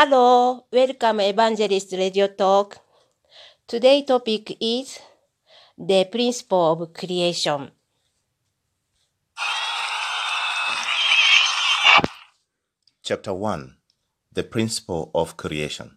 Hello, welcome Evangelist Radio Talk. Today topic is the principle of creation. Chapter 1 The Principle of Creation.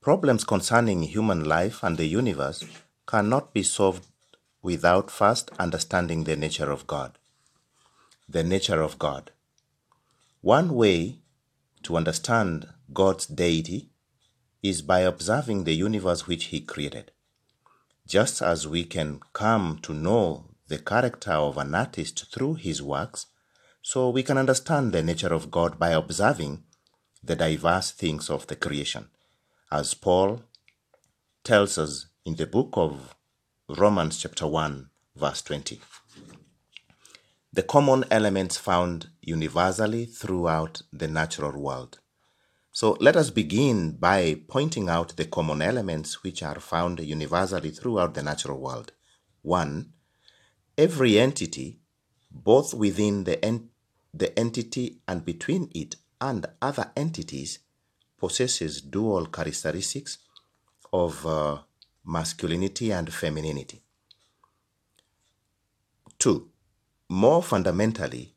Problems concerning human life and the universe cannot be solved without first understanding the nature of God. The nature of God. One way to understand God's deity is by observing the universe which He created. Just as we can come to know the character of an artist through his works, so we can understand the nature of God by observing the diverse things of the creation, as Paul tells us in the book of Romans, chapter 1, verse 20. The common elements found universally throughout the natural world. So let us begin by pointing out the common elements which are found universally throughout the natural world. 1. Every entity, both within the, en- the entity and between it and other entities, possesses dual characteristics of uh, masculinity and femininity. 2. More fundamentally,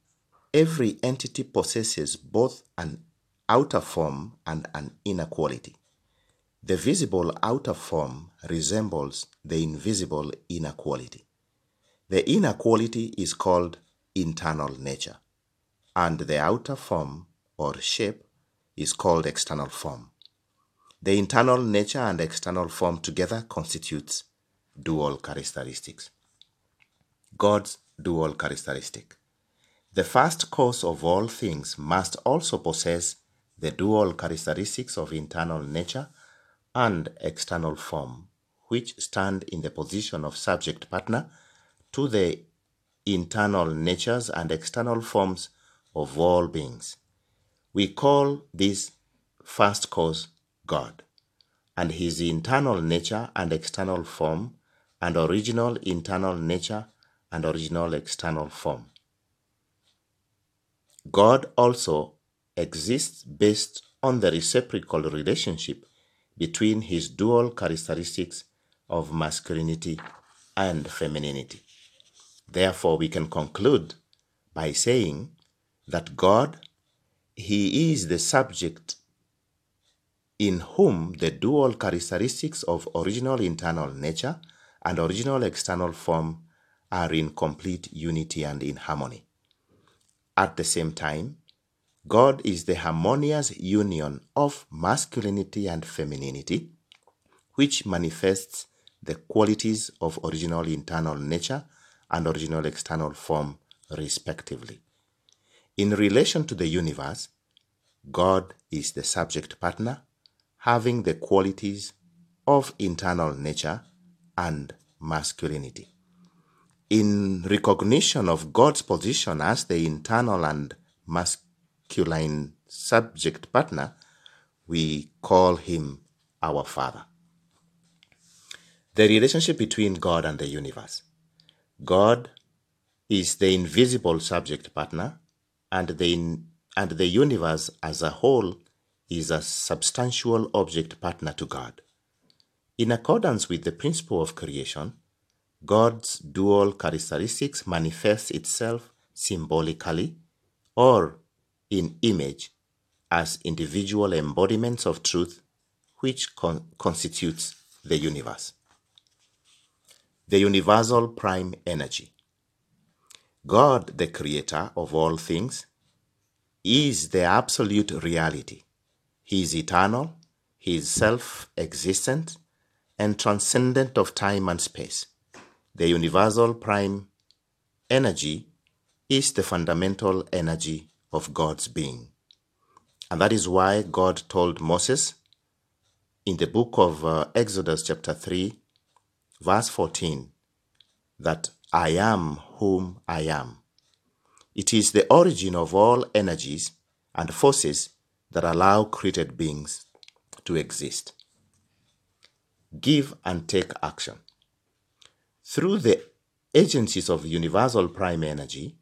every entity possesses both an outer form and an inner quality. The visible outer form resembles the invisible inner quality. The inner quality is called internal nature, and the outer form or shape is called external form. The internal nature and external form together constitutes dual characteristics. God's dual characteristic. The first cause of all things must also possess the dual characteristics of internal nature and external form, which stand in the position of subject partner to the internal natures and external forms of all beings. We call this first cause God, and his internal nature and external form, and original internal nature and original external form. God also exists based on the reciprocal relationship between his dual characteristics of masculinity and femininity. Therefore, we can conclude by saying that God, he is the subject in whom the dual characteristics of original internal nature and original external form are in complete unity and in harmony. At the same time, God is the harmonious union of masculinity and femininity, which manifests the qualities of original internal nature and original external form, respectively. In relation to the universe, God is the subject partner, having the qualities of internal nature and masculinity. In recognition of God's position as the internal and masculine subject partner, we call him our Father. The relationship between God and the universe. God is the invisible subject partner, and the, and the universe as a whole is a substantial object partner to God. In accordance with the principle of creation, God's dual characteristics manifests itself symbolically or in image as individual embodiments of truth which con- constitutes the universe. The universal prime energy. God, the creator of all things, is the absolute reality. He is eternal, he is self existent, and transcendent of time and space. The universal prime energy is the fundamental energy of God's being. And that is why God told Moses in the book of uh, Exodus, chapter 3, verse 14, that I am whom I am. It is the origin of all energies and forces that allow created beings to exist. Give and take action. Through the agencies of universal prime energy,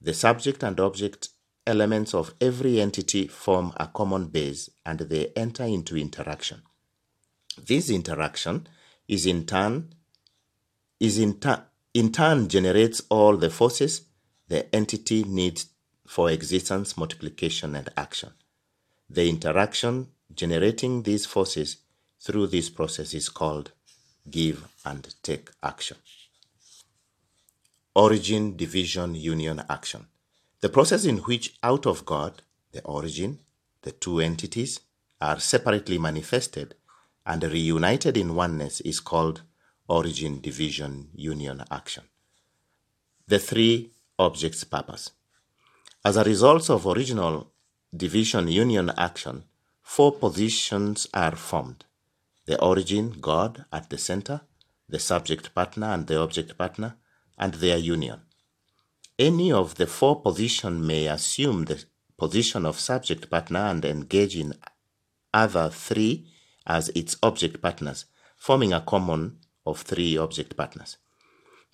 the subject and object elements of every entity form a common base and they enter into interaction. This interaction is in turn is in, ta- in turn generates all the forces the entity needs for existence, multiplication, and action. The interaction generating these forces through this process is called give and take action. Origin, division, union, action. The process in which out of God, the origin, the two entities are separately manifested and reunited in oneness is called origin, division, union, action. The three objects' purpose. As a result of original division union action, four positions are formed the origin, God, at the center, the subject partner and the object partner, and their union. Any of the four positions may assume the position of subject partner and engage in other three as its object partners, forming a common of three object partners.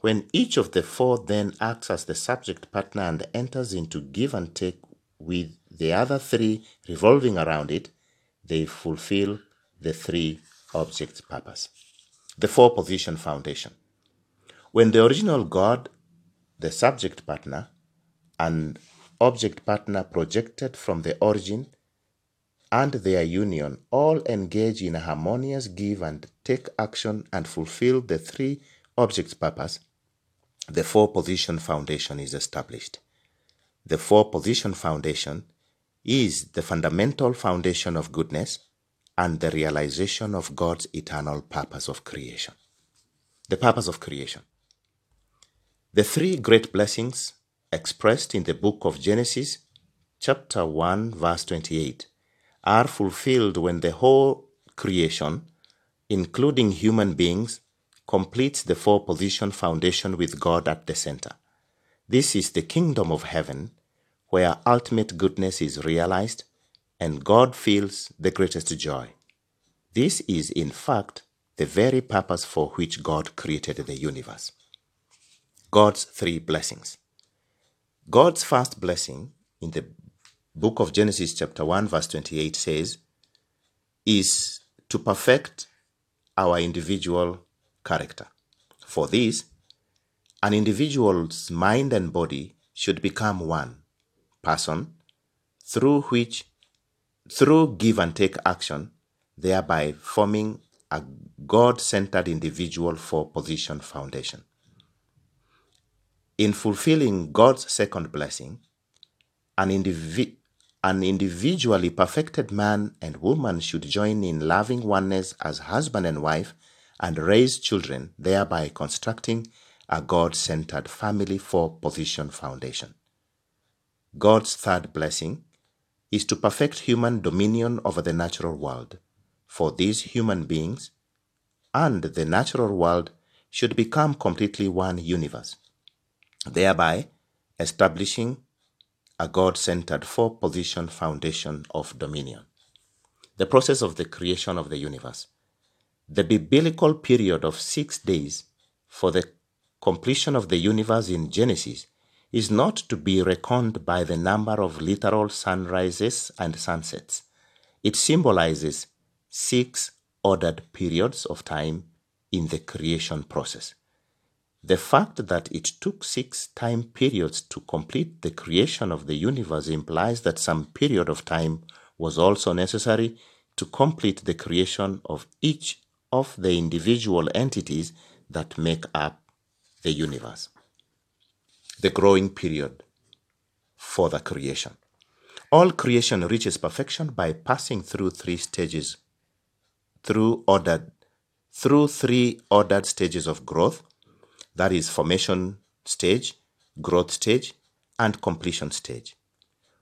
When each of the four then acts as the subject partner and enters into give and take with the other three revolving around it, they fulfill the three objects' purpose. The four position foundation. When the original God, the subject partner, and object partner projected from the origin and their union all engage in a harmonious give and take action and fulfill the three objects' purpose, the four position foundation is established. The four position foundation is the fundamental foundation of goodness and the realization of God's eternal purpose of creation. The purpose of creation. The three great blessings expressed in the book of Genesis, chapter 1, verse 28, are fulfilled when the whole creation, including human beings, completes the four position foundation with God at the center. This is the kingdom of heaven where ultimate goodness is realized and God feels the greatest joy. This is, in fact, the very purpose for which God created the universe. God's three blessings. God's first blessing in the book of Genesis, chapter 1, verse 28 says, is to perfect our individual character. For this, an individual's mind and body should become one person through which, through give and take action, thereby forming a God centered individual four position foundation. In fulfilling God's second blessing, an, indivi- an individually perfected man and woman should join in loving oneness as husband and wife and raise children, thereby constructing a God centered family four position foundation. God's third blessing is to perfect human dominion over the natural world. For these human beings and the natural world should become completely one universe, thereby establishing a God centered four position foundation of dominion. The process of the creation of the universe. The biblical period of six days for the completion of the universe in Genesis is not to be reckoned by the number of literal sunrises and sunsets. It symbolizes six ordered periods of time in the creation process. The fact that it took six time periods to complete the creation of the universe implies that some period of time was also necessary to complete the creation of each of the individual entities that make up the universe. The growing period for the creation. All creation reaches perfection by passing through three stages, through ordered, through three ordered stages of growth, that is formation stage, growth stage, and completion stage.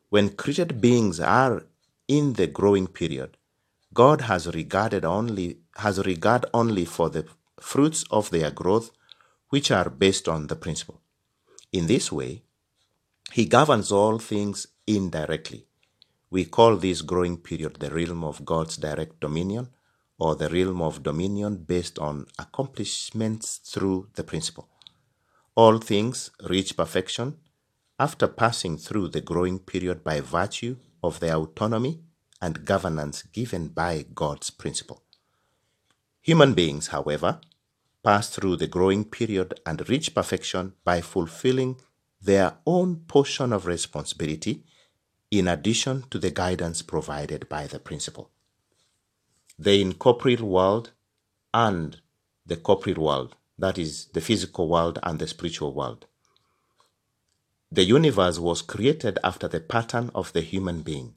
When created beings are in the growing period, God has regarded only has regard only for the fruits of their growth, which are based on the principle. In this way, he governs all things indirectly. We call this growing period the realm of God's direct dominion or the realm of dominion based on accomplishments through the principle. All things reach perfection after passing through the growing period by virtue of the autonomy and governance given by God's principle. Human beings, however, pass through the growing period and reach perfection by fulfilling their own portion of responsibility in addition to the guidance provided by the principle. The incorporeal world and the corporeal world, that is, the physical world and the spiritual world. The universe was created after the pattern of the human being,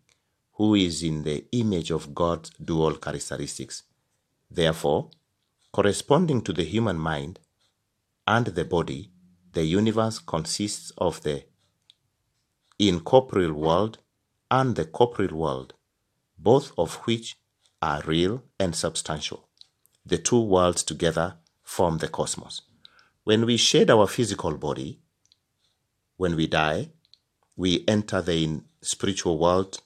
who is in the image of God's dual characteristics. Therefore, corresponding to the human mind and the body, the universe consists of the incorporeal world and the corporeal world, both of which are real and substantial. The two worlds together form the cosmos. When we shed our physical body, when we die, we enter the spiritual world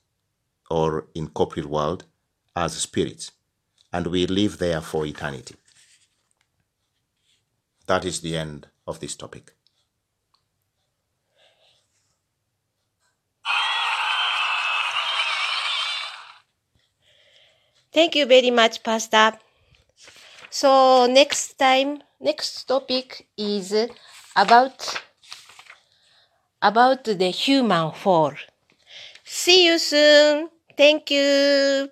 or incorporeal world as spirits, and we live there for eternity. That is the end of this topic. Thank you very much, Pastor. So next time, next topic is about about the human fall. See you soon. Thank you.